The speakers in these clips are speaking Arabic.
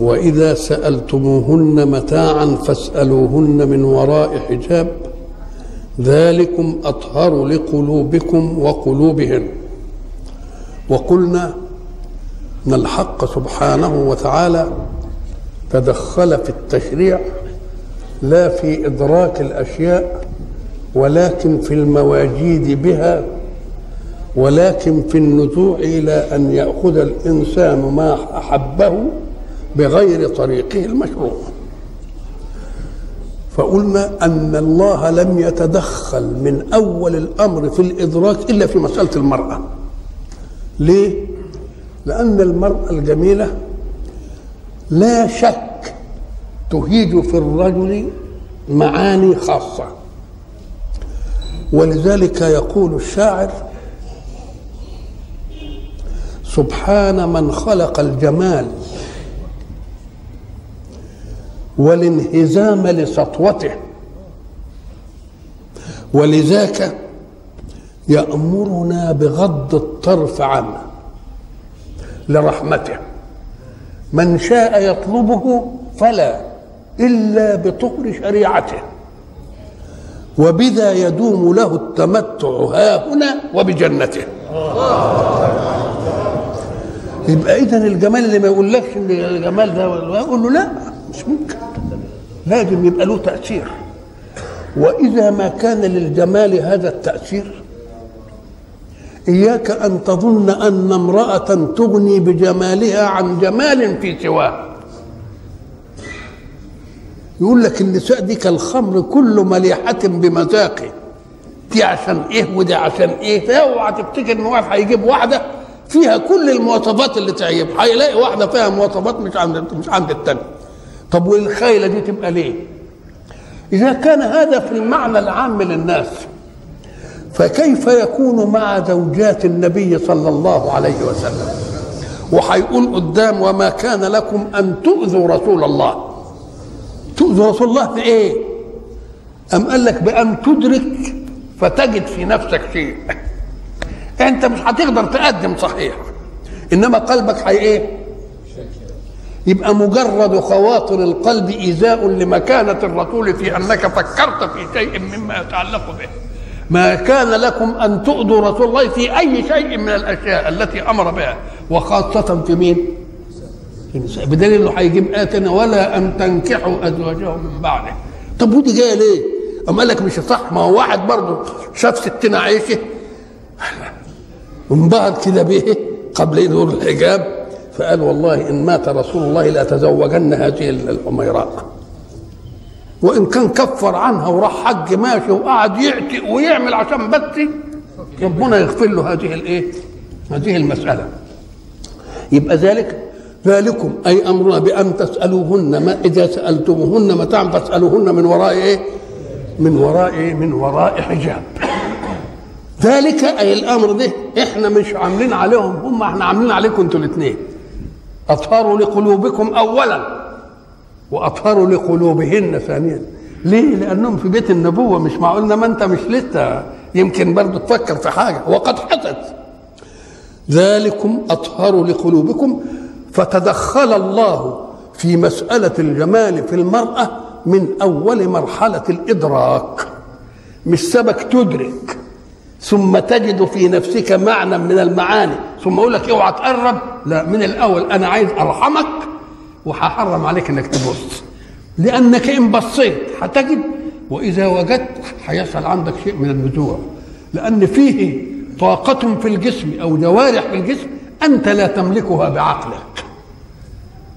وإذا سألتموهن متاعا فاسألوهن من وراء حجاب ذلكم أطهر لقلوبكم وقلوبهن. وقلنا إن الحق سبحانه وتعالى تدخل في التشريع لا في إدراك الأشياء ولكن في المواجيد بها ولكن في النزوع إلى أن يأخذ الإنسان ما أحبه بغير طريقه المشروع. فقلنا أن الله لم يتدخل من أول الأمر في الإدراك إلا في مسألة المرأة. ليه؟ لأن المرأة الجميلة لا شك تهيج في الرجل معاني خاصة. ولذلك يقول الشاعر سبحان من خلق الجمال والانهزام لسطوته. ولذاك يأمرنا بغض الطرف عنه لرحمته. من شاء يطلبه فلا إلا بطهر شريعته. وبذا يدوم له التمتع ها هنا وبجنته. يبقى اذا الجمال اللي ما يقولكش إن الجمال ده أقول له لا. مش ممكن. لازم يبقى له تأثير. وإذا ما كان للجمال هذا التأثير إياك أن تظن أن امرأة تغني بجمالها عن جمال في سواه. يقول لك النساء دي كالخمر كل مليحة بمذاقه. دي عشان إيه ودي عشان إيه؟ فاوعى تفتكر إن واحد هيجيب واحدة فيها كل المواصفات اللي تعجب هيلاقي واحدة فيها مواصفات مش عند مش عند الثانية طب والخيلة دي تبقى ليه؟ إذا كان هذا في المعنى العام للناس فكيف يكون مع زوجات النبي صلى الله عليه وسلم؟ وهيقول قدام وما كان لكم أن تؤذوا رسول الله. تؤذوا رسول الله في إيه؟ أم قال لك بأن تدرك فتجد في نفسك شيء؟ أنت مش هتقدر تقدم صحيح إنما قلبك هي إيه؟ يبقى مجرد خواطر القلب إيذاء لمكانة الرسول في أنك فكرت في شيء مما يتعلق به. ما كان لكم أن تؤذوا رسول الله في أي شيء من الأشياء التي أمر بها وخاصة في مين؟ بدليل إنه هيجيب آتنا ولا أن تنكحوا أزواجهم من بعده. طب ودي جاية ليه؟ أما قال لك مش صح ما هو واحد برضه شاف ستنا عيشة. انبهر كده به قبل يدور الحجاب. فقال والله إن مات رسول الله لأتزوجن هذه الحميراء وإن كان كفر عنها وراح حج ماشي وقعد يعتق ويعمل عشان بس ربنا يغفر له هذه الايه؟ هذه المسألة يبقى ذلك ذلكم أي أمرنا بأن تسألوهن ما إذا سألتموهن متاعا فاسألوهن من وراء إيه؟ من وراء إيه؟ من وراء حجاب ذلك أي الأمر ده إحنا مش عاملين عليهم هم إحنا عاملين عليكم أنتوا الاثنين أطهروا لقلوبكم أولا وأطهروا لقلوبهن ثانيا. ليه؟ لأنهم في بيت النبوة مش معقول ما أنت مش لسه يمكن برضه تفكر في حاجة. وقد حدث ذلكم أطهر لقلوبكم. فتدخل الله في مسألة الجمال في المرأة من أول مرحلة الإدراك. مش سبك تدرك. ثم تجد في نفسك معنى من المعاني. ثم أقول لك اوعى تقرب. لا من الأول أنا عايز أرحمك وهحرم عليك إنك تبص لأنك إن بصيت هتجد وإذا وجدت هيحصل عندك شيء من النزوع لأن فيه طاقة في الجسم أو جوارح في الجسم أنت لا تملكها بعقلك.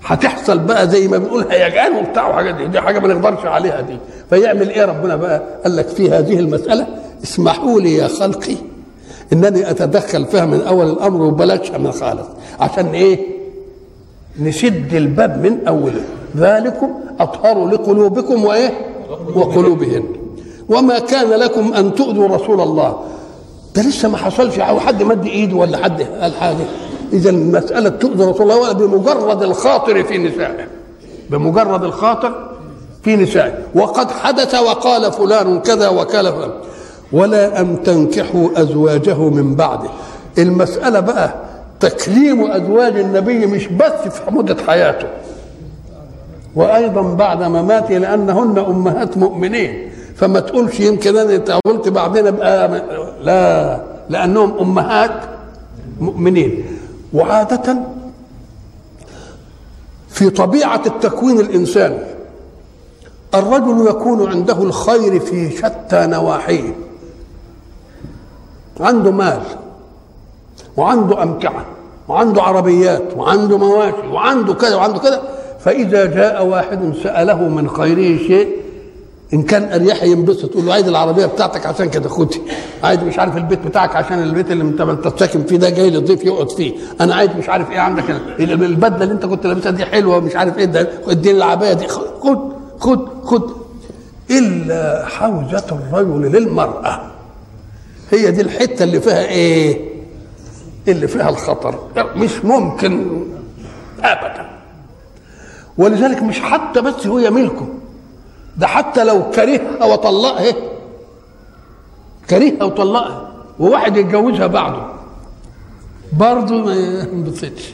هتحصل بقى زي ما بنقول هيجان وبتاع وحاجات دي دي حاجة ما نقدرش عليها دي. فيعمل إيه ربنا بقى؟ قال لك في هذه المسألة اسمحوا لي يا خلقي إنني أتدخل فيها من أول الأمر وبلاش من خالص. عشان إيه؟ نسد الباب من أوله. ذلكم أطهر لقلوبكم وإيه؟ وقلوبهن. وما كان لكم أن تؤذوا رسول الله. ده لسه ما حصلش. أو حد مد إيده ولا حد قال حاجة؟ اذا المساله تؤذي رسول الله بمجرد الخاطر في نسائه. بمجرد الخاطر في نسائه. وقد حدث وقال فلان كذا وكال فلان. ولا أن تنكحوا أزواجه من بعده. المسألة بقى تكريم أزواج النبي مش بس في مدة حياته. وأيضا بعد مماته لأنهن أمهات مؤمنين. فما تقولش يمكن أنا قلت بعدين ابقى لا لأنهم أمهات مؤمنين. وعادة في طبيعة التكوين الإنساني الرجل يكون عنده الخير في شتى نواحيه. عنده مال وعنده أمتعة وعنده عربيات وعنده مواشي وعنده كذا وعنده كذا. فإذا جاء واحد سأله من خيره شيء إن كان أريح ينبسط تقول له عايز العربية بتاعتك عشان كده خدي عايز مش عارف البيت بتاعك عشان البيت اللي انت بتسكن فيه ده جاي للضيف يقعد فيه. أنا عايز مش عارف إيه عندك البدلة اللي انت كنت لابسها دي حلوة ومش عارف إيه ده اديني العبايه دي خد خد خد. إلا حوزة الرجل للمرأة. هي دي الحتة اللي فيها إيه؟ اللي فيها الخطر. مش ممكن ابدا. ولذلك مش حتى بس هي ملكه ده حتى لو كرهها وطلقها كرهها وطلقها وواحد يتجوزها بعده برضه ما ينبسطش.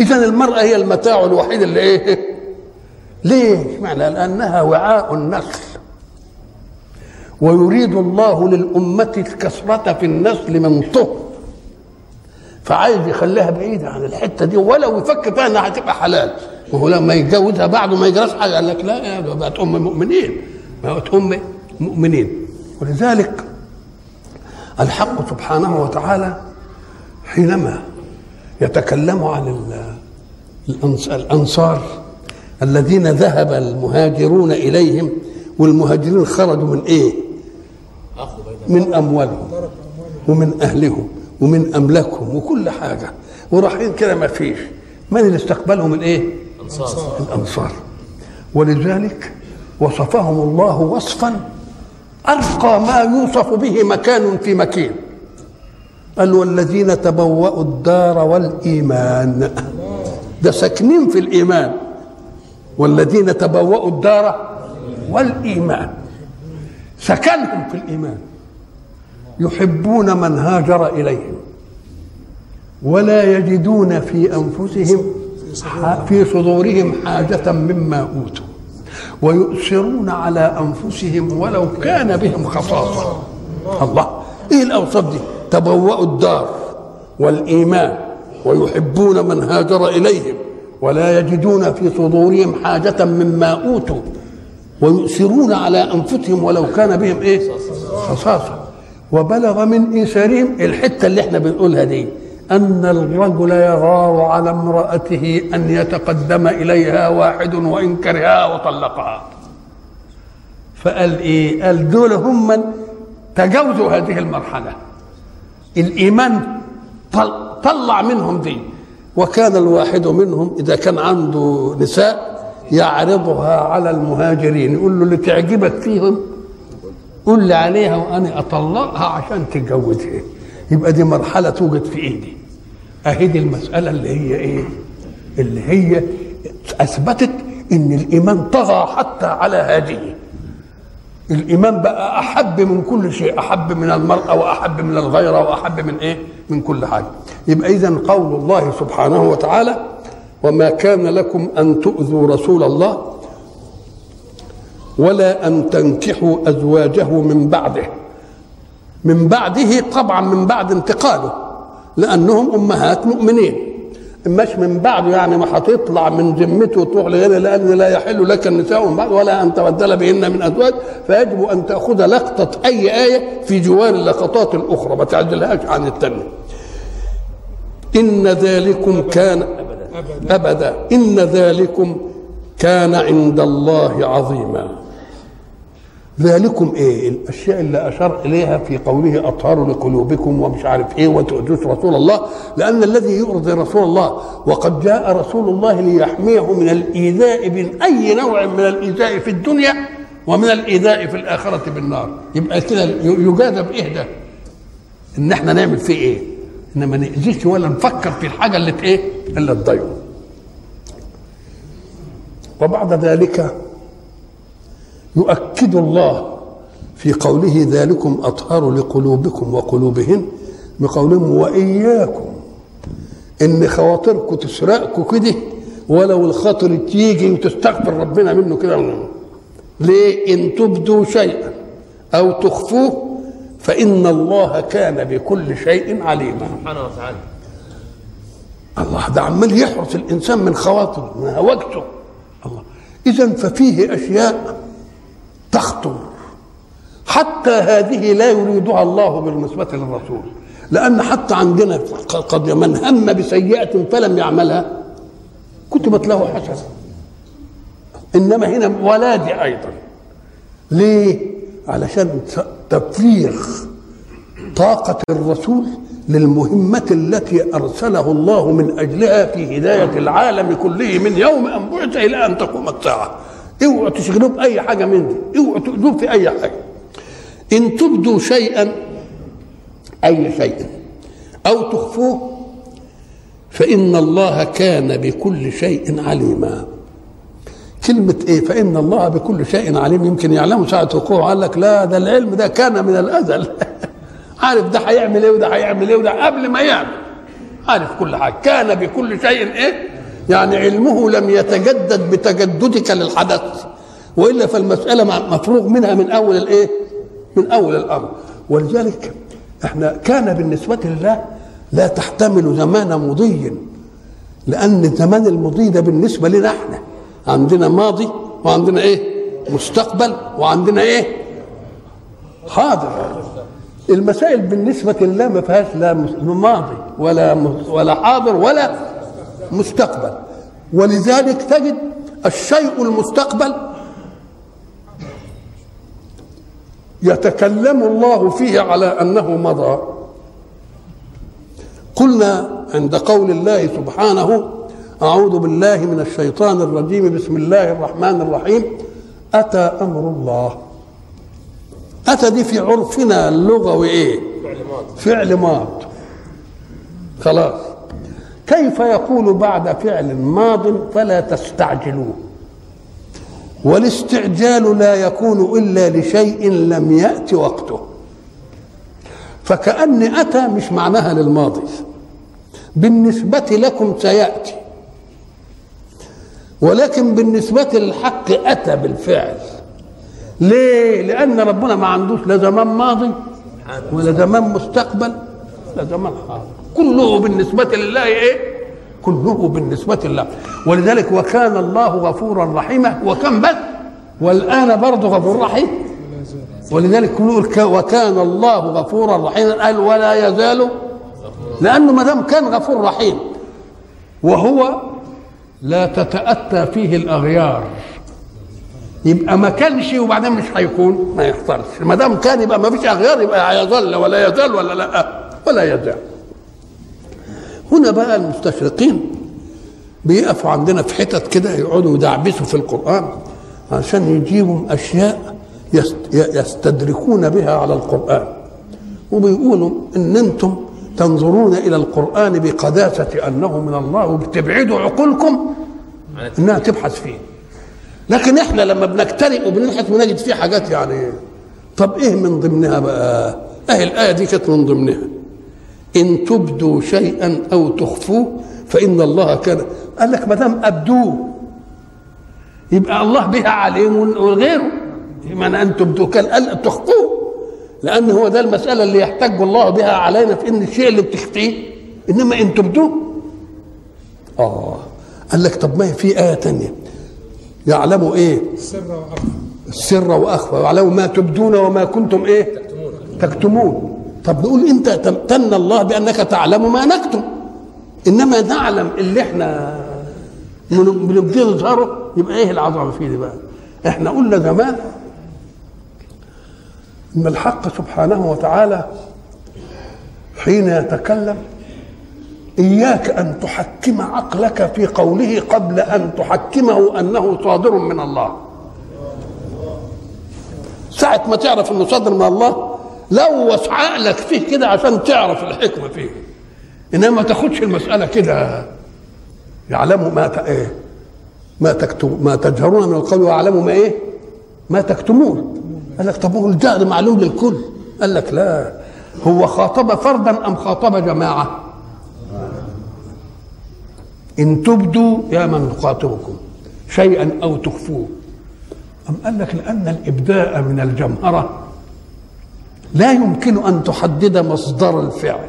إذا المرأة هي المتاع الوحيد اللي إيه؟ ليه؟ معنى لأنها وعاء النسل ويريد الله للأمة الكثرة في النسل من طهر فعايز يخليها بعيدة عن الحتة دي ولو يفكر فيها إنها هتبقى حلال. وهو لما يتجوزها بعده ما يجراش حاجة قال لك لا بقت أم مؤمنين بقت أم مؤمنين. ولذلك الحق سبحانه وتعالى حينما يتكلم عن الأنصار الذين ذهب المهاجرون إليهم والمهاجرين خرجوا من إيه؟ من أموالهم ومن أهلهم ومن أملاكهم وكل حاجة. ورايحين كده ما فيش. من اللي استقبلهم؟ الإيه؟ الأنصار. الأنصار. ولذلك وصفهم الله وصفا أرقى ما يوصف به مكان في مكين. قال والذين تبوأوا الدار والإيمان. ده ساكنين في الإيمان. والذين تبوأوا الدار والإيمان. سكنهم في الإيمان. يحبون من هاجر إليهم ولا يجدون في أنفسهم في صدورهم حاجة مما أوتوا ويؤثرون على أنفسهم ولو كان بهم خصاصة. الله إيه الأوصاف دي؟ تبوأوا الدار والإيمان ويحبون من هاجر إليهم ولا يجدون في صدورهم حاجة مما أوتوا ويؤثرون على أنفسهم ولو كان بهم إيه؟ خصاصة. وبلغ من إيثارهم الحتة اللي إحنا بنقولها دي أن الرجل يغار على امرأته أن يتقدم إليها واحد وإن كرهها وطلقها. فقال إيه؟ قال دول هم من تجاوزوا هذه المرحلة. الإيمان طلع منهم دي. وكان الواحد منهم إذا كان عنده نساء يعرضها على المهاجرين يقول له اللي تعجبك فيهم قول لي عليها وأنا أطلقها عشان تتجوزها. يبقى دي مرحلة توجد في إيدي. أهي دي المسألة اللي هي إيه؟ اللي هي أثبتت إن الإيمان طغى حتى على هذه. الإيمان بقى أحب من كل شيء أحب من المرأة وأحب من الغيرة وأحب من إيه؟ من كل حاجة. يبقى اذا قول الله سبحانه وتعالى وما كان لكم أن تؤذوا رسول الله ولا أن تنكحوا أزواجه من بعده. من بعده طبعا من بعد انتقاله لأنهم أمهات مؤمنين. مش من بعده يعني ما هتطلع من ذمته وتروح لغيره لأن لا يحل لك النساء من بعد ولا أن تبدل بهن من أزواج فيجب أن تأخذ لقطة أي آية في جوار اللقطات الأخرى ما تعدلهاش عن الثانية إن ذلكم كان ابدا. إن ذلكم كان عند الله عظيما. ذلكم إيه؟ الأشياء اللي أشار إليها في قوله أطهار لقلوبكم ومش عارف إيه وتؤذوش رسول الله لأن الذي يؤذي رسول الله وقد جاء رسول الله ليحميه من الإيذاء من أي نوع من الإيذاء في الدنيا ومن الإيذاء في الآخرة بالنار. يبقى كده يجازى بايه ده؟ إن إحنا نعمل فيه إيه؟ إن ما نأذيش ولا نفكر في الحاجة اللي إيه؟ اللي تضايقه. وبعد ذلك يؤكد الله في قوله ذلكم أطهر لقلوبكم وقلوبهن بقولهم وإياكم. إن خواطركم تسرقكم كده ولو الخاطر تيجي وتستغفر ربنا منه كده. ليه؟ إن تبدوا شيئا أو تخفوه فإن الله كان بكل شيء عليما. سبحانه وتعالى. الله ده عمال يحرس الإنسان من خواطره من هوجته. الله. اذا ففيه أشياء تخطر حتى هذه لا يريدها الله بالنسبة للرسول. لأن حتى عندنا قد من هم بسيئة فلم يعملها كتبت له حسنة. إنما هنا ولا دي أيضا. ليه؟ علشان تفريغ طاقة الرسول للمهمة التي أرسله الله من أجلها في هداية العالم كله من يوم أن بعث إلى أن تقوم الساعة. اوعوا تشغلوه بأي حاجة من دي. اوعوا تؤذوه في أي حاجة. إن تبدوا شيئا أي شيء أو تخفوه فإن الله كان بكل شيء عليما. كلمة إيه؟ فإن الله بكل شيء عليم. يمكن يعلمه ساعة وقوعه قال لك لا ده العلم ده كان من الأزل. عارف ده هيعمل إيه وده هيعمل إيه وده قبل ما يعمل. عارف كل حاجة. كان بكل شيء إيه؟ يعني علمه لم يتجدد بتجددك للحدث وإلا فالمسألة مفروغ منها من أول الإيه؟ من أول الأمر. ولذلك إحنا كان بالنسبة لله لا تحتمل زمان مضي لأن الزمان المضي ده بالنسبة لنا إحنا. عندنا ماضي وعندنا إيه؟ مستقبل وعندنا إيه؟ حاضر. المسائل بالنسبة لله ما فيهاش لا ماضي ولا ولا حاضر ولا مستقبل. ولذلك تجد الشيء المستقبل يتكلم الله فيه على أنه مضى. قلنا عند قول الله سبحانه أعوذ بالله من الشيطان الرجيم بسم الله الرحمن الرحيم. أتى أمر الله. أتى دي في عرفنا اللغوي إيه؟ فعل ماض خلاص. كيف يقول بعد فعل ماض فلا تستعجلوه؟ والاستعجال لا يكون إلا لشيء لم يأت وقته. فكأن أتى مش معناها للماضي. بالنسبة لكم سيأتي ولكن بالنسبة للحق أتى بالفعل. ليه؟ لأن ربنا ما عندوش لا زمان ماضي ولا زمان مستقبل لا زمان حاضر. كله بالنسبة لله إيه؟ كله بالنسبة لله. ولذلك وكان الله غفورا رحيما. وكان بس؟ والآن برضه غفور رحيم. ولذلك وكان الله غفورا رحيما. قال ولا يزال لأنه ما دام كان غفور رحيم وهو لا تتأتى فيه الأغيار. يبقى ما كانش وبعدين مش هيكون ما يحصلش. ما دام كان يبقى ما فيش أغيار يبقى هيظل ولا يزال ولا لا. ولا يزال. هنا بقى المستشرقين بيقفوا عندنا في حتت كده يقعدوا يدعبسوا في القرآن عشان يجيبوا أشياء يستدركون بها على القرآن. وبيقولوا إن أنتم تنظرون إلى القرآن بقداسة أنه من الله وبتبعدوا عقولكم إنها تبحث فيه. لكن إحنا لما بنجترئ وبنبحث بنجد فيه حاجات يعني طب إيه من ضمنها بقى؟ اهي الآية دي كانت من ضمنها. إن تبدوا شيئا أو تخفوه فإن الله كان قال لك ما دام أبدوه. يبقى الله بها عليم وغيره من أن تبدوا. كان قال تخفوه. لأن هو ده المسألة اللي يحتج الله بها علينا في إن الشيء اللي بتخفيه. إنما إن تبدوه. آه. قال لك طب ما في آية تانية. يعلم إيه؟ السر وأخفى. السر وأخفى. ويعلم ما تبدون وما كنتم إيه؟ تكتمون. طب نقول انت تمتن الله بأنك تعلم ما نكتم. إنما نعلم اللي إحنا بنبتدي نظهره يبقى إيه العظمه فيه دي بقى؟ إحنا قلنا زمان إن الحق سبحانه وتعالى حين يتكلم إياك أن تحكم عقلك في قوله قبل أن تحكمه أنه صادر من الله. ساعة ما تعرف إنه صدر من الله لوث عقلك فيه كده عشان تعرف الحكمة فيه. إنما ما تاخدش المسألة كده. يعلموا ما ت... إيه؟ ما تكتم ما تجهرون من القول ويعلموا ما إيه؟ ما تكتمون. قال لك طب هو الجهل معلوم للكل. قال لك لا. هو خاطب فردا أم خاطب جماعة؟ إن تبدوا يا من يخاطبكم شيئا أو تخفوه. أم قال لك لأن الإبداء من الجمهرة لا يمكن أن تحدد مصدر الفعل.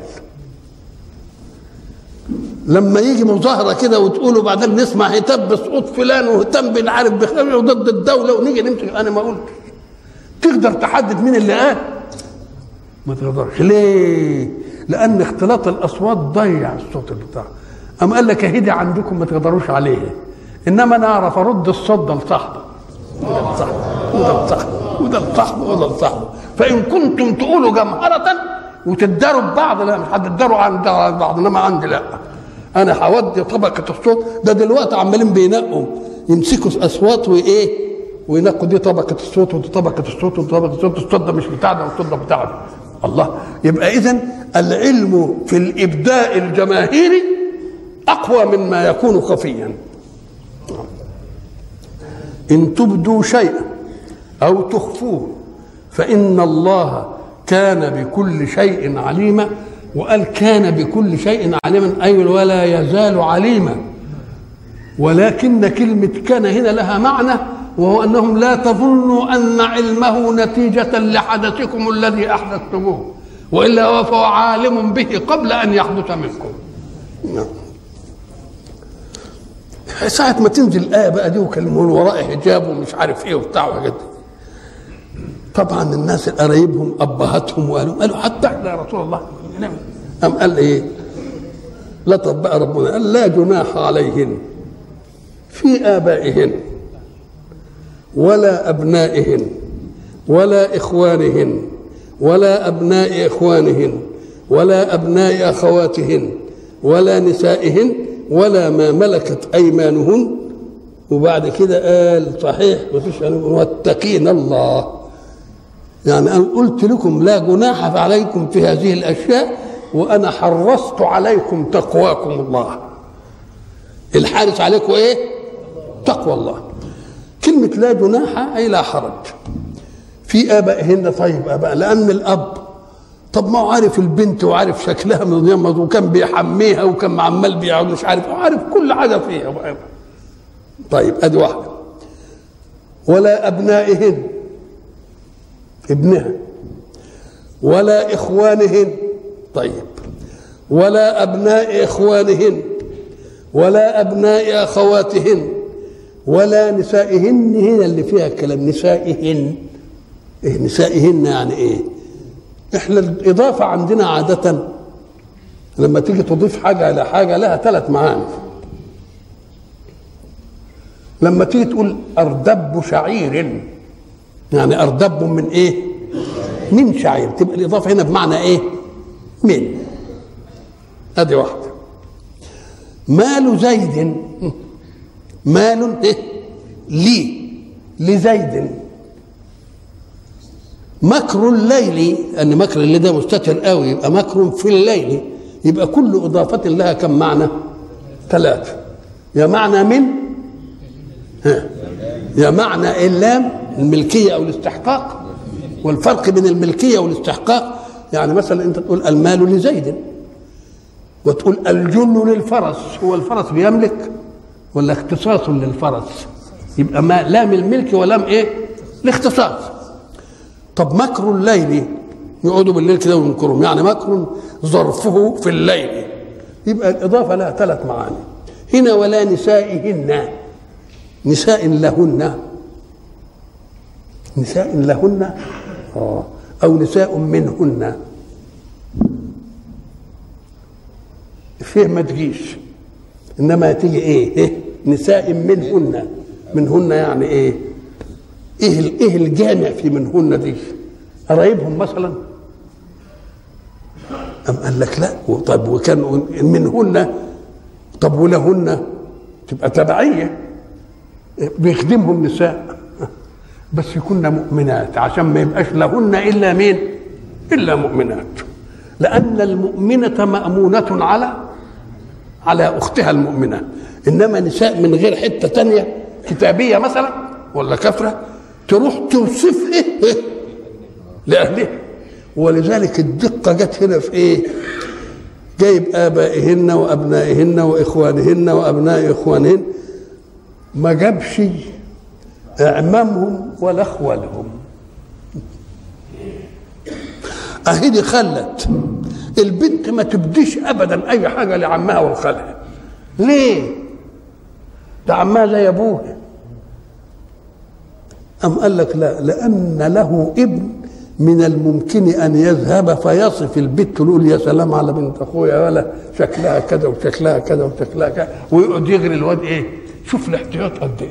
لما يجي مظاهرة كده وتقولوا بعدين نسمع هتاب بسقوط فلان وهتام بن عارف بخير وضد الدولة ونيجي نمسك أنا ما قلتش. تقدر تحدد مين اللي قال؟ ما تقدرش. ليه؟ لأن اختلاط الأصوات ضيع الصوت بتاعه أم قال لك اهدي عندكم ما تقدروش عليه إنما أنا أعرف أرد الصوت ده لصاحبه وده لصاحبه وده لصاحبه وده لصاحبه فإن كنتم تقولوا جمهرة وتداروا ببعض لا مش هتداروا عند بعض انما عندي لا. أنا هودي طبقة الصوت. ده دلوقتي عمالين بينقوا يمسكوا أصوات وإيه وينقوا دي طبقة الصوت ودي طبقة الصوت ودي طبقة الصوت. الصوت ده مش بتاعنا والصوت ده بتاعنا الله. يبقى اذا العلم في الإبداء الجماهيري أقوى مما يكون خفيا. إن تبدوا شيئا أو تخفوه فإن الله كان بكل شيء عليما وقال كان بكل شيء عليما أي ولا يزال عليما. ولكن كلمة كان هنا لها معنى وهو أنهم لا تظنوا أن علمه نتيجة لحدثكم الذي أحدثتموه وإلا هو فهو عالم به قبل أن يحدث منكم. نعم. ساعة ما تنزل الآية بقى دي وكلموا من وراء حجاب ومش عارف إيه وبتاع وحاجات طبعا الناس قرايبهم أبهاتهم وقالوا قالوا حتى إحنا يا رسول الله أم قال إيه؟ لطب بقى ربنا قال لا جناح عليهن في آبائهن ولا أبنائهن ولا إخوانهن ولا أبناء إخوانهن ولا أبناء أخواتهن ولا نسائهن ولا ما ملكت أيمانهن وبعد كده قال صحيح واتقين الله يعني أنا قلت لكم لا جناح عليكم في هذه الأشياء وأنا حرصت عليكم تقواكم الله. الحارس عليكم إيه؟ تقوى الله. كلمة لا جناح أي لا حرج. في آبائهن طيب آباء لأن الأب طب ما هو عارف البنت وعارف شكلها من يوم وكان بيحميها وكان عمال بيقعد مش عارف عارف كل حاجة فيها. طيب أدي واحدة. ولا أبنائهن. ابنها. ولا إخوانهن. طيب. ولا أبناء إخوانهن. ولا أبناء أخواتهن. ولا نسائهن. هنا اللي فيها الكلام نسائهن. إيه نسائهن يعني إيه؟ إحنا الإضافة عندنا عادة. لما تيجي تضيف حاجة إلى حاجة لها ثلاث معاني. لما تيجي تقول أردب شعير. يعني أردب من إيه؟ من شعير. تبقى الإضافة هنا بمعنى إيه؟ من. أدي واحدة. مال زيد. مال إيه؟ لي. لزيد. مكر الليل. ان مكر الليل ده مستتر قوي. يبقى مكر في الليل. يبقى كل إضافة لها كم معنى؟ ثلاثة. يا معنى من؟ ها. يا معنى اللام الملكية أو الاستحقاق. والفرق بين الملكية والاستحقاق يعني مثلا أنت تقول المال لزيد وتقول الجن للفرس هو الفرس بيملك ولا اختصاص للفرس؟ يبقى ما لام الملك ولام إيه؟ الاختصاص. طب مكر الليل يقعدوا بالليل كده وينكرهم يعني مكر ظرفه في الليل. يبقى الإضافة لها ثلاث معاني. هنا ولا نسائهن. نساء لهن. نساء لهن. آه. أو نساء منهن. فيه ما تجيش. إنما تيجي إيه, إيه؟ نساء منهن. منهن يعني إيه؟ إيه إيه الجامع في منهن دي؟ قرايبهم مثلا؟ أم قال لك لا؟ طب وكان منهن؟ طب ولهن؟ تبقى تبعية. بيخدمهم نساء. بس يكون مؤمنات عشان ما يبقاش لهن إلا مين؟ إلا مؤمنات. لأن المؤمنة مأمونة على على أختها المؤمنة. إنما نساء من غير حتة تانية كتابية مثلا ولا كفره تروح توصفه لأهلها. ولذلك الدقة جت هنا في إيه؟ جايب آبائهن وأبنائهن وإخوانهن وأبناء إخوانهن. ما جابش اعمامهم ولا اخوالهم اهي دي خلت. البنت ما تبديش ابدا اي حاجة لعمها وخالها. ليه؟ ده عمها زي ابوها أم قال لك لا لأن له ابن من الممكن أن يذهب فيصف البت تقول يا سلام على بنت أخويا ولا شكلها كذا وشكلها كذا وشكلها كذا ويقعد يغري الواد إيه؟ شوف الاحتياط قد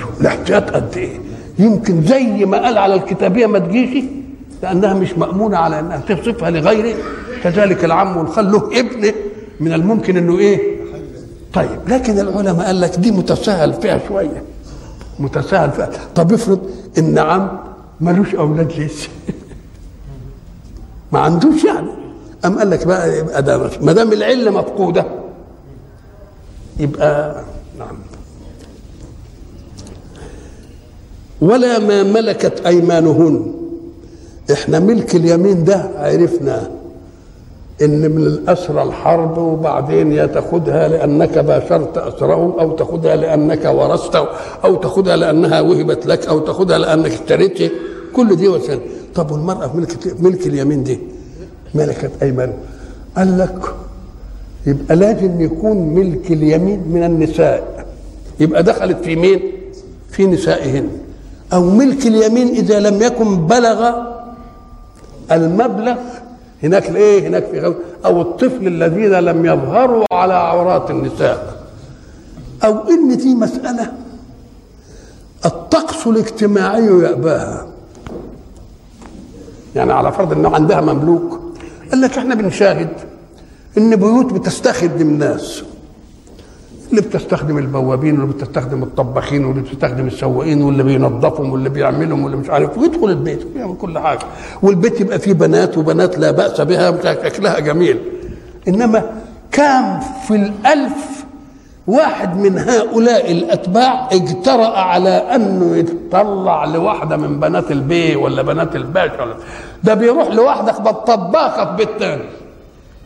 شوف الاحتياط قد إيه. يمكن زي ما قال على الكتابية ما تجيش لأنها مش مأمونة على أنها تصفها لغيره كذلك العم والخال له ابن من الممكن أنه إيه. طيب لكن العلماء قال لك دي متساهل فيها شوية. متساهل فيها. طب افرض إن عم ملوش أولاد لسه ما عندوش يعني. أم قال لك بقى ما دام العلة مفقودة يبقى نعم. ولا ما ملكت أيمانهن. إحنا ملك اليمين ده عرفناه إن من الأسرى الحرب وبعدين يا تاخذها لأنك باشرت اسرهم أو تاخذها لأنك ورثت أو تاخذها لأنها وهبت لك أو تاخذها لأنك اشتريتها كل دي وسائل. طب والمرأة في ملك ملك اليمين دي ملكت ايمان قال لك يبقى لازم يكون ملك اليمين من النساء. يبقى دخلت في مين؟ في نسائهن. أو ملك اليمين إذا لم يكن بلغ المبلغ هناك الإيه؟ هناك في غزو أو الطفل الذين لم يظهروا على عورات النساء. أو إن دي مسألة الطقس الاجتماعي يأباها. يعني على فرض إنه عندها مملوك. قال لك إحنا بنشاهد إن بيوت بتستخدم الناس. اللي بتستخدم البوابين واللي بتستخدم الطباخين واللي بتستخدم السواقين واللي بينظفهم واللي بيعملهم واللي مش عارف ويدخل البيت ويعمل كل حاجة. والبيت يبقى فيه بنات وبنات لا بأس بها شكلها جميل. إنما كام في الألف واحد من هؤلاء الأتباع اجترأ على أنه يتطلع لواحدة من بنات البي ولا بنات الباشا ده بيروح لواحدة طباخة في بيت تاني.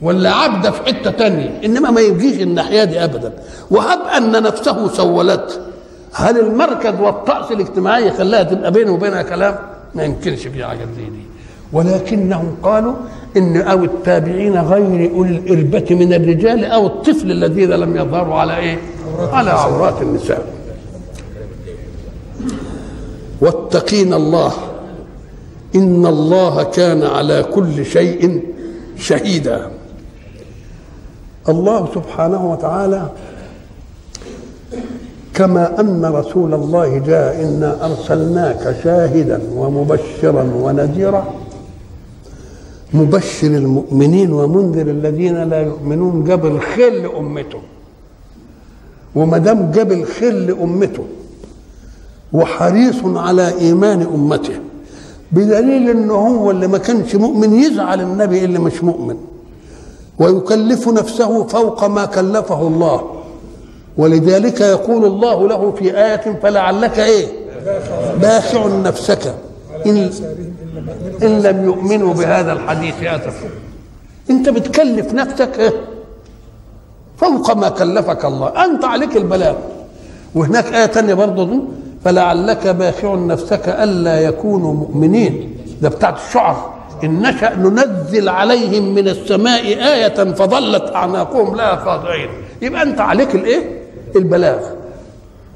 ولا عبده في حتة تانية. إنما ما يجيش الناحية دي ابدا. وهب أن نفسه سولته هل المركز والطقس الاجتماعي خلاها تبقى بينه وبينها كلام؟ ما يمكنش في حاجة زي دي. ولكنهم قالوا إن أو التابعين غير أولي الإربة من الرجال أو الطفل الذين لم يظهروا على إيه؟ على عورات النساء. واتقين الله. إن الله كان على كل شيء شهيدا. الله سبحانه وتعالى كما أن رسول الله جاء انا أرسلناك شاهدا ومبشرا ونذيرا. مبشر المؤمنين ومنذر الذين لا يؤمنون جاب الخير لأمته. وما دام جاب الخير لأمته. وحريص على إيمان أمته. بدليل ان هو اللي ما كانش مؤمن يزعل النبي اللي مش مؤمن. ويكلف نفسه فوق ما كلفه الله. ولذلك يقول الله له في آية فلعلك إيه؟ باخع نفسك. إن, إن لم يؤمنوا بهذا الحديث أسفا أنت بتكلف نفسك إيه؟ فوق ما كلفك الله. أنت عليك البلاغ. وهناك آية تانية برضه فلعلك باخع نفسك ألا يكونوا مؤمنين. ده بتاعت الشعر. إن نشأ ننزل عليهم من السماء آية فظلت أعناقهم لها خاضعين يبقى أنت عليك الإيه؟ البلاغ.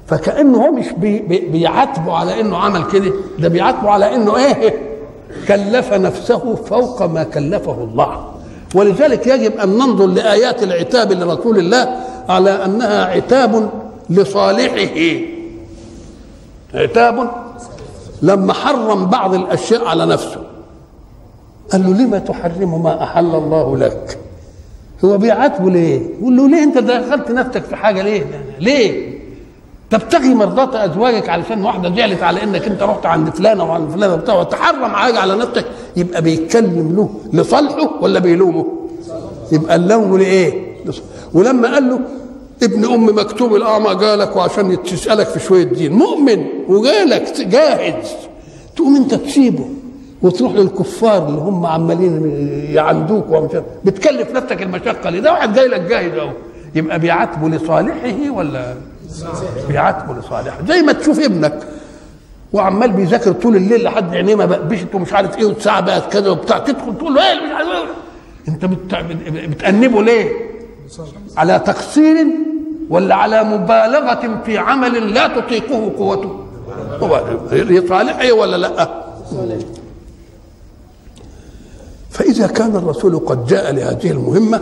فكأنه هو مش بي بي بيعاتبه على إنه عمل كده ده بيعاتبه على إنه إيه؟ كلف نفسه فوق ما كلفه الله. ولذلك يجب أن ننظر لآيات العتاب لرسول الله على أنها عتاب لصالحه. عتاب لما حرم بعض الأشياء على نفسه. قال له لما تحرم ما أحل الله لك؟ هو بيعاتبه ليه؟ يقول له ليه انت دخلت نفسك في حاجة ليه؟ ليه؟ تبتغي مرضاة أزواجك علشان واحدة زعلت على إنك انت رحت عند فلانة وعند فلانة وبتاع وتحرم حاجة على نفسك. يبقى بيتكلم له لصالحه ولا بيلومه؟ يبقى اللوم لإيه؟ ولما قال له ابن أم مكتوب الأعمى جالك وعشان تسألك في شوية دين. مؤمن وجالك جاهز. تقوم انت تسيبه. وتروح للكفار اللي هم عمالين يعندوك ومش بتكلف نفسك المشقة ليه ده واحد جاي لك جاهز أهو. يبقى بيعاتبه لصالحه ولا بيعاتبه لصالحه؟ زي ما تشوف ابنك وعمال بيذاكر طول الليل لحد عينيه ما بقبشت ومش عارف إيه والساعة بقت كذا وبتاع. تدخل تقول له إيه مش عارف إيه؟ أنت بتأنبه ليه؟ على تقصير ولا على مبالغة في عمل لا تطيقه قوته؟ هو لصالحه ولا لا؟ فإذا كان الرسول قد جاء لهذه المهمة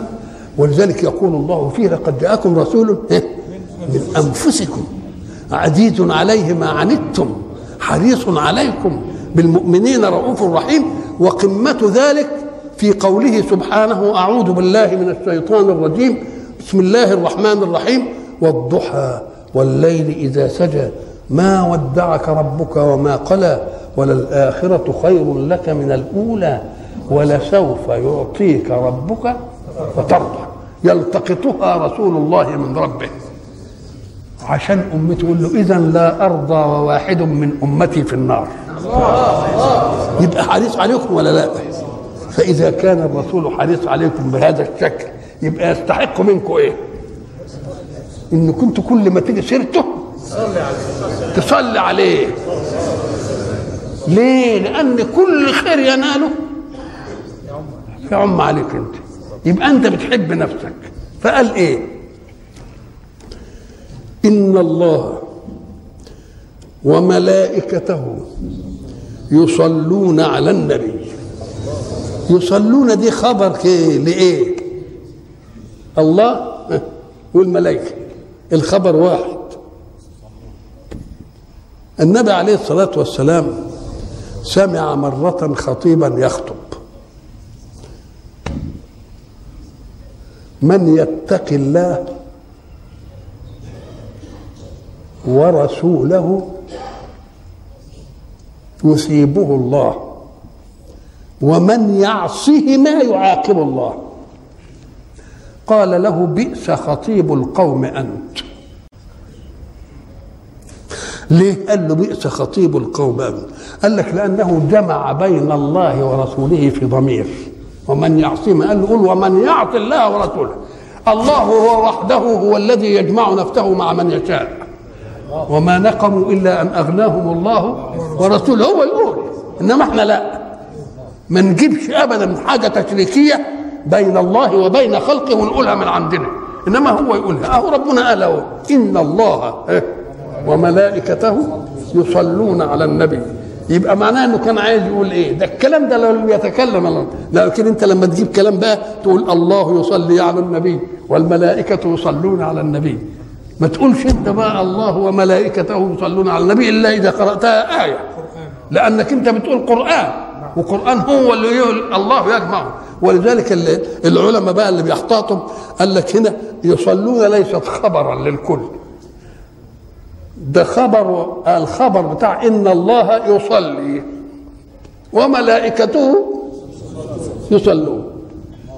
ولذلك يقول الله فيه لقد جاءكم رسول من أنفسكم. عزيز عليه ما عنتم حريص عليكم بالمؤمنين رؤوف رحيم وقمة ذلك في قوله سبحانه أعوذ بالله من الشيطان الرجيم بسم الله الرحمن الرحيم والضحى والليل إذا سجى ما ودعك ربك وما قلى وللآخرة خير لك من الأولى. ولسوف يعطيك ربك فترضى. يلتقطها رسول الله من ربه. عشان أمته تقول له إذا لا أرضى وواحد من أمتي في النار. يبقى حريص عليكم ولا لا؟ فإذا كان الرسول حريص عليكم بهذا الشكل يبقى يستحق منكم إيه؟ إن كنت كل ما تيجي سيرته تصلي عليه. ليه؟ لأن كل خير يناله. يعم عليك أنت. يبقى أنت بتحب نفسك. فقال إيه؟ إن الله وملائكته يصلون على النبي. يصلون دي خبر لإيه؟ الله؟ والملائكة. الخبر واحد. النبي عليه الصلاة والسلام سمع مرة خطيبا يخطب. من يتق الله ورسوله يثيبه الله. ومن يعصهما يعاقب الله. قال له بئس خطيب القوم أنت. ليه قال له بئس خطيب القوم أنت؟ قال لك لأنه جمع بين الله ورسوله في ضمير. ومن يعصهما قال له ومن يعص الله ورسوله. الله هو وحده هو الذي يجمع نفسه مع من يشاء. وما نقموا إلا أن أغناهم الله ورسوله. هو يقول إنما إحنا لا. ما نجيبش ابدا حاجة تشريكية بين الله وبين خلقه ونقولها من عندنا. إنما هو يقولها. أهو ربنا قال أهو. إن الله وملائكته يصلون على النبي. يبقى معناه إنه كان عايز يقول إيه؟ ده الكلام ده لو لم يتكلم الله. لكن أنت لما تجيب كلام بقى تقول الله يصلي على النبي والملائكة يصلون على النبي. ما تقولش أنت بقى الله وملائكته يصلون على النبي إلا إذا قرأتها آية. لأنك أنت بتقول قرآن. وقرآن هو اللي يقول الله يجمعه ولذلك العلماء بقى اللي بيحتاطوا قال لك هنا يصلون ليست خبرا للكل. ده خبر الخبر بتاع إن الله يصلي وملائكته يصلون.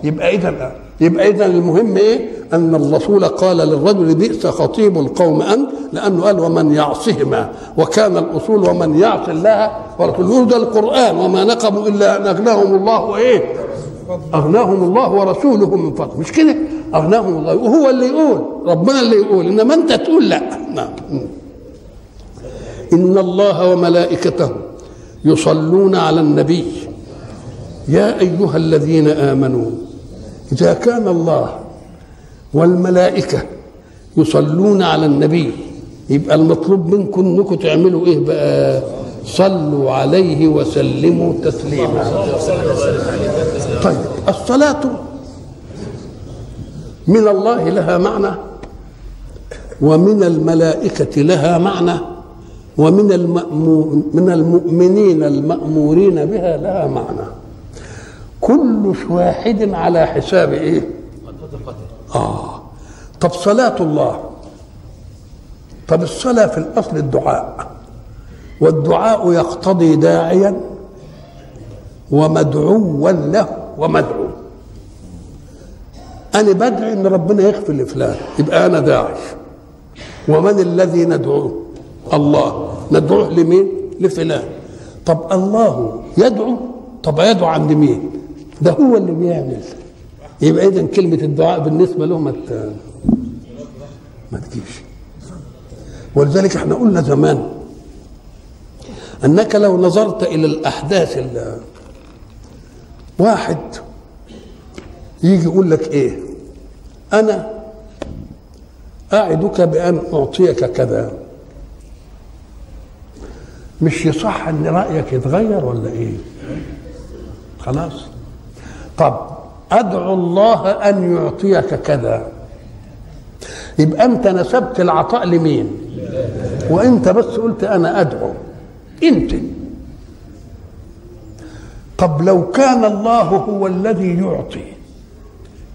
يبقى اذا يبقى اذا المهم إيه؟ أن الرسول قال للرجل بئس خطيب القوم أنت؟ لأنه قال ومن يعصهما وكان الأصول ومن يعص الله ورسوله. ده القرآن وما نقموا إلا أن أغناهم الله وايه أغناهم الله ورسوله من فضله. مش كده؟ أغناهم الله. وهو اللي يقول ربنا اللي يقول. إنما أنت تقول لا. نعم. إن الله وملائكته يصلون على النبي. يا أيها الذين آمنوا إذا كان الله والملائكة يصلون على النبي يبقى المطلوب منكم إنكم تعملوا إيه بقى؟ صلوا عليه وسلموا تسليما. طيب الصلاة من الله لها معنى ومن الملائكة لها معنى. ومن من المؤمنين المأمورين بها لها معنى. كل واحد على حساب إيه؟ آه. طب صلاة الله. طب الصلاة في الأصل الدعاء. والدعاء يقتضي داعيا ومدعوا له ومدعو. أنا بدعي إن ربنا يغفر لفلان. يبقى أنا داعي ومن الذي ندعوه؟ الله. ندعوه لمين؟ لفلان. طب الله يدعو؟ طب يدعو عند مين؟ ده هو اللي بيعمل. يبقى اذا كلمة الدعاء بالنسبة له ما ما تجيش ولذلك إحنا قلنا زمان أنك لو نظرت إلى الأحداث اللي واحد يجي يقول لك إيه؟ أنا أعدك بأن أعطيك كذا. مش يصح إن رأيك يتغير ولا إيه؟ خلاص. طب أدعو الله أن يعطيك كذا. يبقى أنت نسبت العطاء لمين؟ وأنت بس قلت أنا أدعو. أنت. طب لو كان الله هو الذي يعطي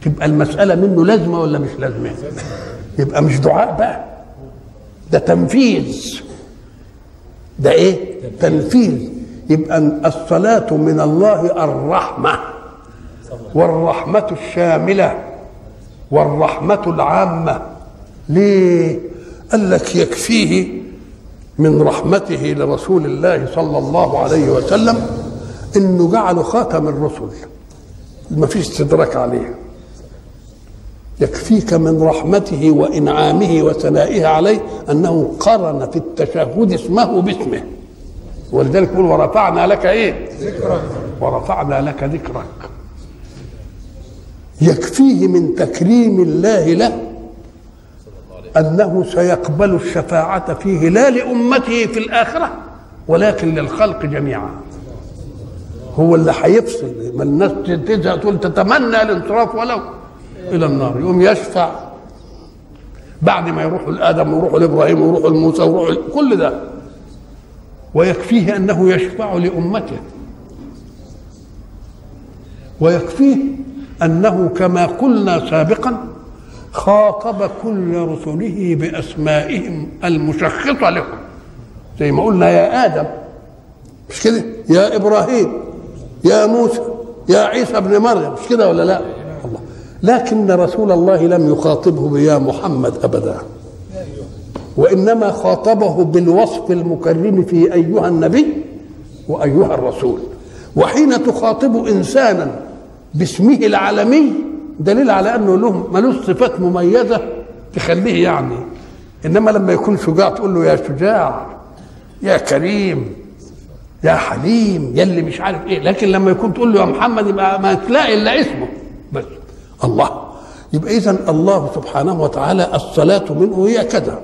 تبقى المسألة منه لازمة ولا مش لازمة؟ يبقى مش دعاء بقى. ده تنفيذ. ده إيه؟ تنفيذ. يبقى الصلاة من الله الرحمة. والرحمة الشاملة. والرحمة العامة. ليه؟ قال لك يكفيه من رحمته لرسول الله صلى الله عليه وسلم إنه جعله خاتم الرسل. ما فيش استدراك عليه. يكفيك من رحمته وإنعامه وثنائه عليه أنه قرن في التشهد اسمه باسمه. ولذلك يقول ورفعنا لك إيه؟ ذكرك. ورفعنا لك ذكرك. يكفيه من تكريم الله له أنه سيقبل الشفاعة فيه لا لامته في الآخرة ولكن للخلق جميعا. هو اللي هيفصل. ما الناس تزهق تقول تتمنى الانصراف ولو. إلى النار يقوم يشفع بعد ما يروحوا لادم ويروحوا لابراهيم ويروحوا لموسى ويروحوا كل ده. ويكفيه أنه يشفع لأمته. ويكفيه أنه كما قلنا سابقا خاطب كل رسله بأسمائهم المشخصة لهم زي ما قلنا يا آدم. مش كده؟ يا إبراهيم يا موسى يا عيسى ابن مريم. مش كده ولا لا؟ لكن رسول الله لم يخاطبه بيا محمد أبدا. وإنما خاطبه بالوصف المكرم في أيها النبي وأيها الرسول. وحين تخاطب إنسانا باسمه العالمي دليل على أنه له ملوش صفات مميزة تخليه يعني. إنما لما يكون شجاع تقول له يا شجاع يا كريم يا حليم يا اللي مش عارف إيه. لكن لما يكون تقول له يا محمد يبقى ما تلاقي إلا اسمه. الله. يبقى اذا الله سبحانه وتعالى الصلاة منه هي كذا.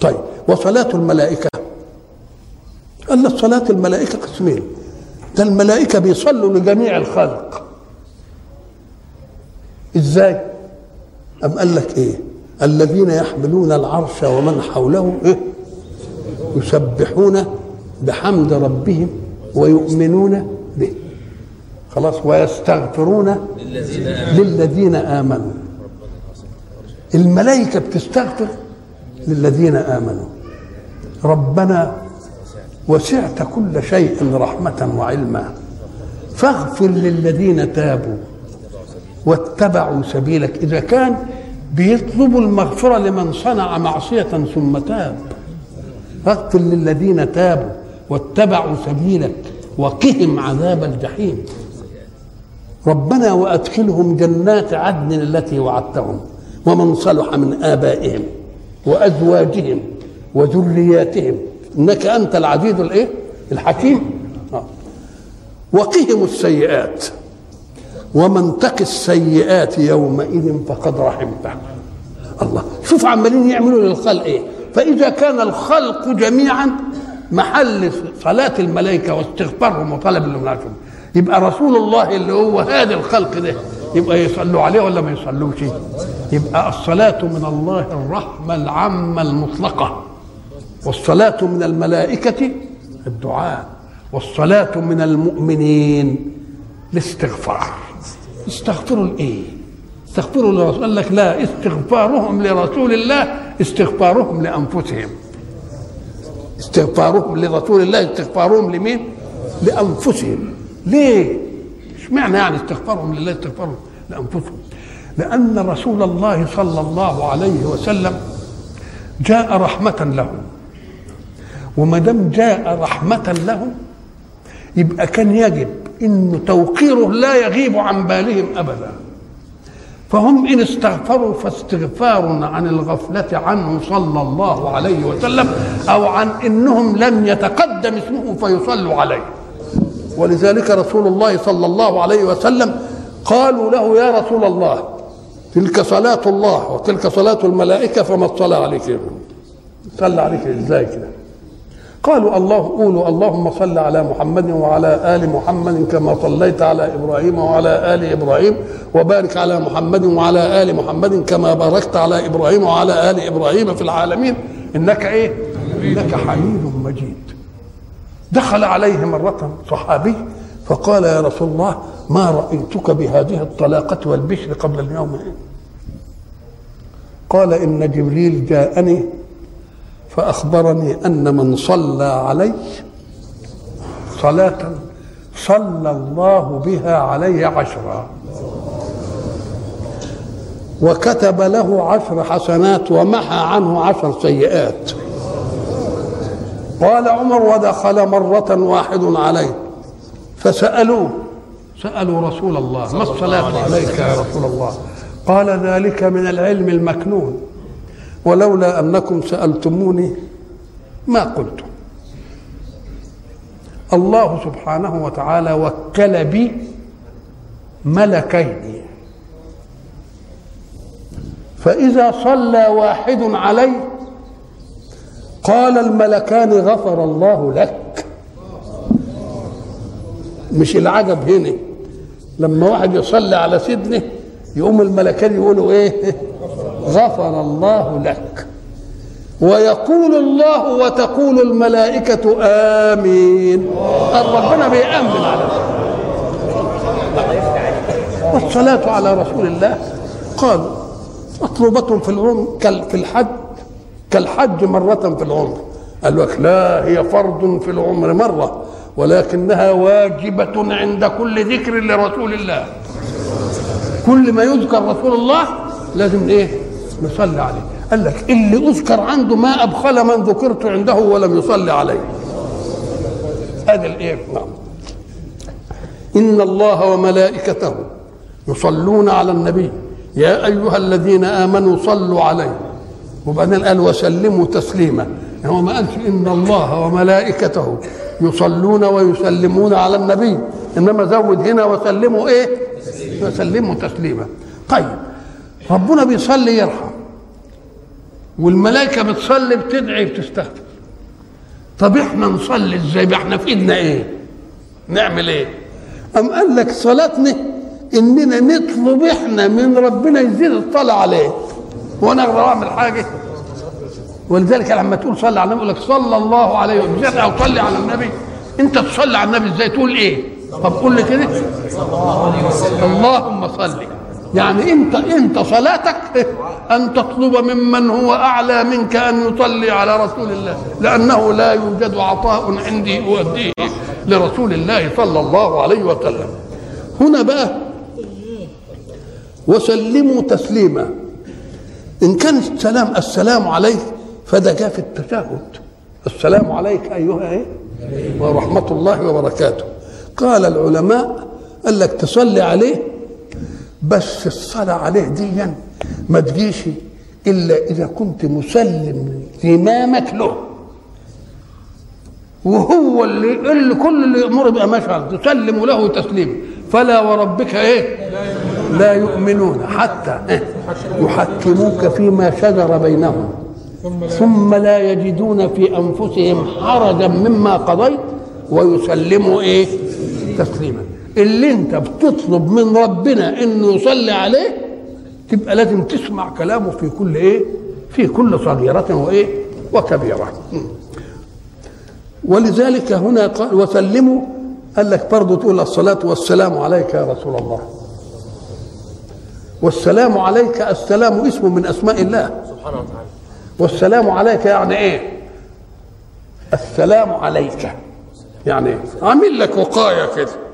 طيب وصلاة الملائكة؟ قال صلاة الملائكة قسمين. ده الملائكة بيصلوا لجميع الخلق. إزاي؟ أم قال لك إيه؟ الذين يحملون العرش ومن حوله إيه؟ يسبحون بحمد ربهم ويؤمنون خلاص ويستغفرون للذين آمنوا. الملائكة بتستغفر للذين آمنوا. ربنا وسعت كل شيء رحمة وعلما. فاغفر للذين تابوا واتبعوا سبيلك. إذا كان بيطلبوا المغفرة لمن صنع معصية ثم تاب فاغفر للذين تابوا واتبعوا سبيلك وقهم عذاب الجحيم. ربنا وأدخلهم جنات عدن التي وعدتهم ومن صلح من آبائهم وأزواجهم وذرياتهم. إنك أنت العزيز الإيه؟ الحكيم. آه. وقهم السيئات ومن تق السيئات يومئذ فقد رحمته. الله شوف عمالين يعملوا للخلق إيه؟ فإذا كان الخلق جميعا محل صلاة الملائكة واستغفارهم وطلب المناجم يبقى رسول الله اللي هو هذا الخلق ده يبقى يصلوا عليه ولا ما يصلوش؟ يبقى الصلاة من الله الرحمة العامة المطلقة. والصلاة من الملائكة الدعاء. والصلاة من المؤمنين الاستغفار. استغفروا الايه استغفروا لرسول قال لك لا استغفارهم لرسول الله استغفارهم لأنفسهم. استغفارهم لرسول الله استغفارهم لمين؟ لأنفسهم. ليه؟ اشمعنى يعني استغفارهم لله استغفارهم لأنفسهم؟ لأن رسول الله صلى الله عليه وسلم جاء رحمة لهم وما دام جاء رحمة لهم يبقى كان يجب إنه توقيره لا يغيب عن بالهم ابدا. فهم إن استغفروا فاستغفار عن الغفلة عنه صلى الله عليه وسلم أو عن إنهم لم يتقدم اسمه فيصلوا عليه. ولذلك رسول الله صلى الله عليه وسلم قالوا له يا رسول الله تلك صلاة الله وتلك صلاة الملائكة فما الصلاة عليك صلى عليك إزاي كده؟ قالوا الله قولوا اللهم صل على محمد وعلى آل محمد كما صليت على إبراهيم وعلى آل إبراهيم وبارك على محمد وعلى آل محمد كما باركت على إبراهيم وعلى آل إبراهيم في العالمين إنك إيه؟ إنك حميد مجيد. دخل عليه مرة صحابي فقال يا رسول الله ما رأيتك بهذه الطلاقة والبشر قبل اليوم قال إن جبريل جاءني فأخبرني أن من صلى علي صلاة صلى الله بها علي عشرا. وكتب له عشر حسنات ومحى عنه عشر سيئات. قال عمر ودخل مرة واحد عليه. فسألوه سألوا رسول الله ما الصلاة عليك يا رسول الله؟ قال ذلك من العلم المكنون. ولولا أنكم سألتموني ما قلت. الله سبحانه وتعالى وكل بي ملكين. فإذا صلى واحد علي قال الملكان غفر الله لك. مش العجب هنا لما واحد يصلي على سيدنا يقوم الملكان يقولوا إيه؟ غفر الله لك. ويقول الله وتقول الملائكة آمين. ربنا بيأمن على والصلاة على رسول الله. قالوا مطلوبة في العمر في الحج كالحج مرة في العمر. قال لك لا هي فرض في العمر مرة ولكنها واجبة عند كل ذكر لرسول الله. كل ما يذكر رسول الله لازم إيه؟ نصلي عليه. قال لك اللي أذكر عنده ما أبخل من ذكرت عنده ولم يصلي عليه. هذا الايه نعم. إن الله وملائكته يصلون على النبي. يا أيها الذين آمنوا صلوا عليه. وبعدين قال وسلموا تسليما. هو ما قالش إن الله وملائكته يصلون ويسلمون على النبي. إنما زود هنا وسلموا إيه؟ وسلموا تسليما. طيب. ربنا بيصلي يرحم. والملائكة بتصلي بتدعي بتستغفر. طب إحنا نصلي إزاي؟ إحنا في إيدنا إيه؟ نعمل إيه؟ أم قال لك صلاتنا إننا نطلب إحنا من ربنا يزيد الصلاه عليه. وأنا أقدر أعمل حاجة؟ ولذلك لما تقول صلي على النبي يقول لك صلى الله عليه وسلم. أو صلي على النبي. أنت تصلي على النبي إزاي؟ تقول إيه؟ طب قول لي كده. اللهم صل. يعني انت انت صلاتك أن تطلب ممن هو أعلى منك أن يصلي على رسول الله. لأنه لا يوجد عطاء عندي اؤديه لرسول الله صلى الله عليه وسلم. هنا بقى وسلموا تسليما. إن كان السلام السلام عليك فده جاء في التشهد. السلام عليك أيها إيه؟ ورحمة الله وبركاته. قال العلماء قال لك تصلي عليه بس الصلاة عليه دي ما تجيش إلا إذا كنت مسلم زمامك له. وهو اللي, اللي كل اللي يأمر بقى مشعل تسلم له تسليم فلا وربك إيه؟ لا يؤمنون. حتى إيه؟ يحكموك فيما شجر بينهم. ثم لا يجدون في أنفسهم حرجا مما قضيت ويسلموا إيه؟ تسليما. اللي انت بتطلب من ربنا انه يصلي عليه تبقى لازم تسمع كلامه في كل إيه؟ في كل صغيرة وايه؟ وكبيرة. ولذلك هنا قال وسلموا. قال لك برضه تقول الصلاة والسلام عليك يا رسول الله. والسلام عليك السلام اسم من أسماء الله. سبحانه وتعالى والسلام عليك يعني إيه؟ السلام عليك. يعني إيه عامل لك وقاية كده.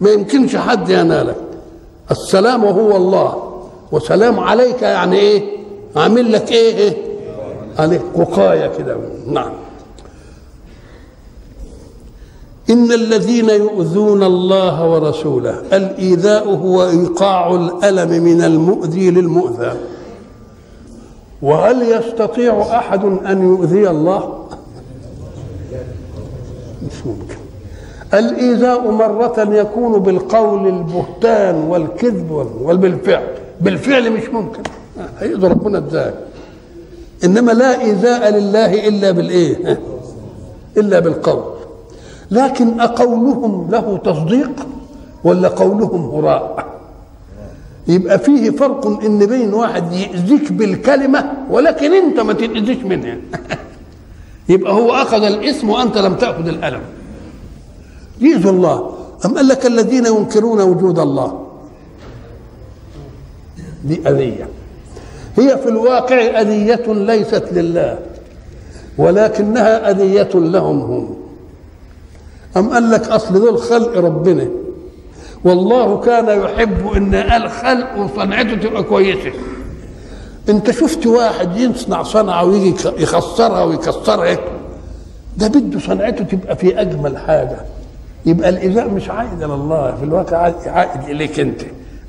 ما يمكنش حد ينالك. السلام هو الله. وسلام عليك يعني إيه؟ عامل لك إيه, إيه؟ عليك وقاية كده. نعم. إن الذين يؤذون الله ورسوله الإيذاء هو إيقاع الألم من المؤذي للمؤذى. وهل يستطيع أحد أن يؤذي الله؟ مش ممكن. الإيذاء مرة يكون بالقول البهتان والكذب والبالفعل. بالفعل مش ممكن. هيقدر ربنا إزاي إنما لا إيذاء لله إلا بالإيه؟ إلا بالقول. لكن أقولهم له تصديق ولا قولهم هراء؟ يبقى فيه فرق إن بين واحد يأذيك بالكلمة ولكن أنت ما تتأذيش منها. يبقى هو أخذ الاسم وأنت لم تأخذ الألم. يأذوا الله. أم قال لك الذين ينكرون وجود الله؟ دي أذية. هي في الواقع أذية ليست لله ولكنها أذية لهم هم. أم قال لك أصل دول خلق ربنا؟ والله كان يحب إن الخلق وصنعته تبقى كويسة. أنت شفت واحد يصنع صنعة ويجي يخسرها ويكسرها؟ ده بده صنعته تبقى في أجمل حاجة. يبقى الإيذاء مش عائد إلى الله في الواقع عائد إليك أنت.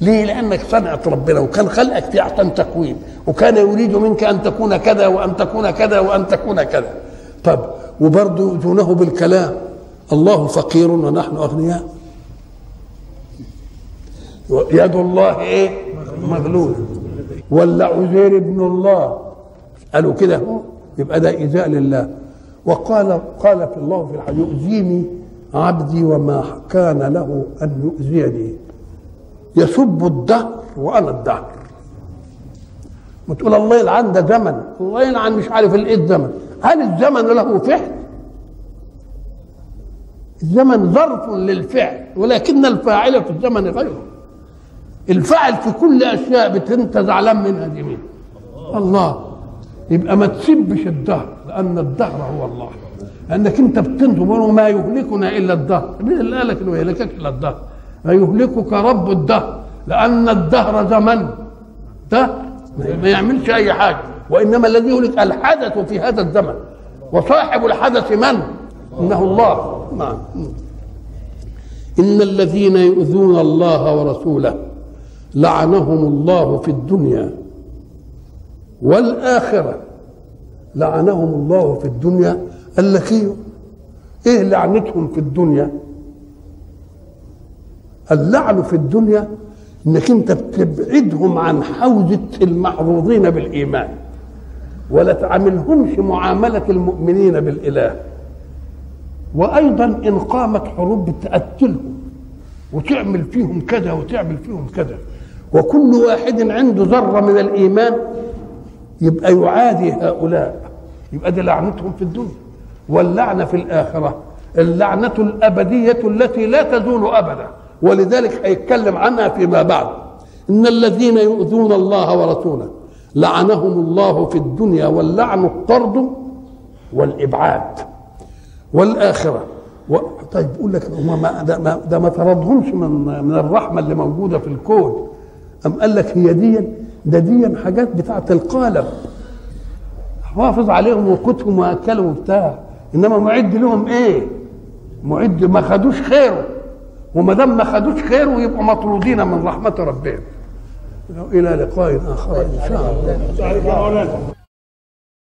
ليه؟ لأنك صنعت ربنا وكان خلقك في احسن تكوين وكان يريد منك أن تكون كذا وأن تكون كذا وأن تكون كذا. طب وبرضه يؤذونه بالكلام. الله فقير ونحن أغنياء. يد الله إيه؟ مغلول. ولا عزير ابن الله. قالوا كده يبقى ده إيذاء لله. وقال قال في الله في الحديث يؤذيني عبدي وما كان له أن يؤذيني يسب الدهر وأنا الدهر. وتقول الله يلعن ده زمن. الله يلعن مش عارف الايه الزمن. هل الزمن له فعل؟ الزمن ظرف للفعل ولكن الفاعل في الزمن غيره. الفاعل في كل أشياء انت زعلان منها دي مين الله. يبقى ما تسبش الدهر لأن الدهر هو الله. لانك انت بتنظر ما يهلكنا إلا الدهر. مين اللي قالك إنه يهلكك إلا الدهر؟ لا يهلكك رب الدهر لأن الدهر زمن. ده ما يعملش أي حاجة وإنما الذي يهلك الحدث في هذا الزمن. وصاحب الحدث من؟ إنه الله. نعم. إن الذين يؤذون الله ورسوله لعنهم الله في الدنيا والآخرة. لعنهم الله في الدنيا قال لك إيه؟ إيه لعنتهم في الدنيا؟ اللعن في الدنيا إنك أنت بتبعدهم عن حوزة المحظوظين بالإيمان ولا تعاملهمش معاملة المؤمنين بالإله. وأيضا إن قامت حروب بتقتلهم وتعمل فيهم كذا وتعمل فيهم كذا. وكل واحد عنده ذرة من الإيمان يبقى يعادي هؤلاء يبقى دي لعنتهم في الدنيا. واللعنة في الآخرة اللعنة الأبدية التي لا تزول أبدا. ولذلك هيتكلم عنها فيما بعد. إن الذين يؤذون الله ورسوله لعنهم الله في الدنيا واللعن الطرد والإبعاد والآخرة. و... طيب يقول لك ده ما, ده ما طردهمش من من الرحمة اللي موجودة في الكون. أم قال لك هي دي ده دي حاجات بتاعة القالب. حافظ عليهم وقوتهم وأكلهم وبتاع. إنما معد لهم إيه؟ معد ما خدوش خيره. وما دام ما خدوش خيره يبقوا مطرودين من رحمة ربهم. إلى لقاء آخر إن شاء الله.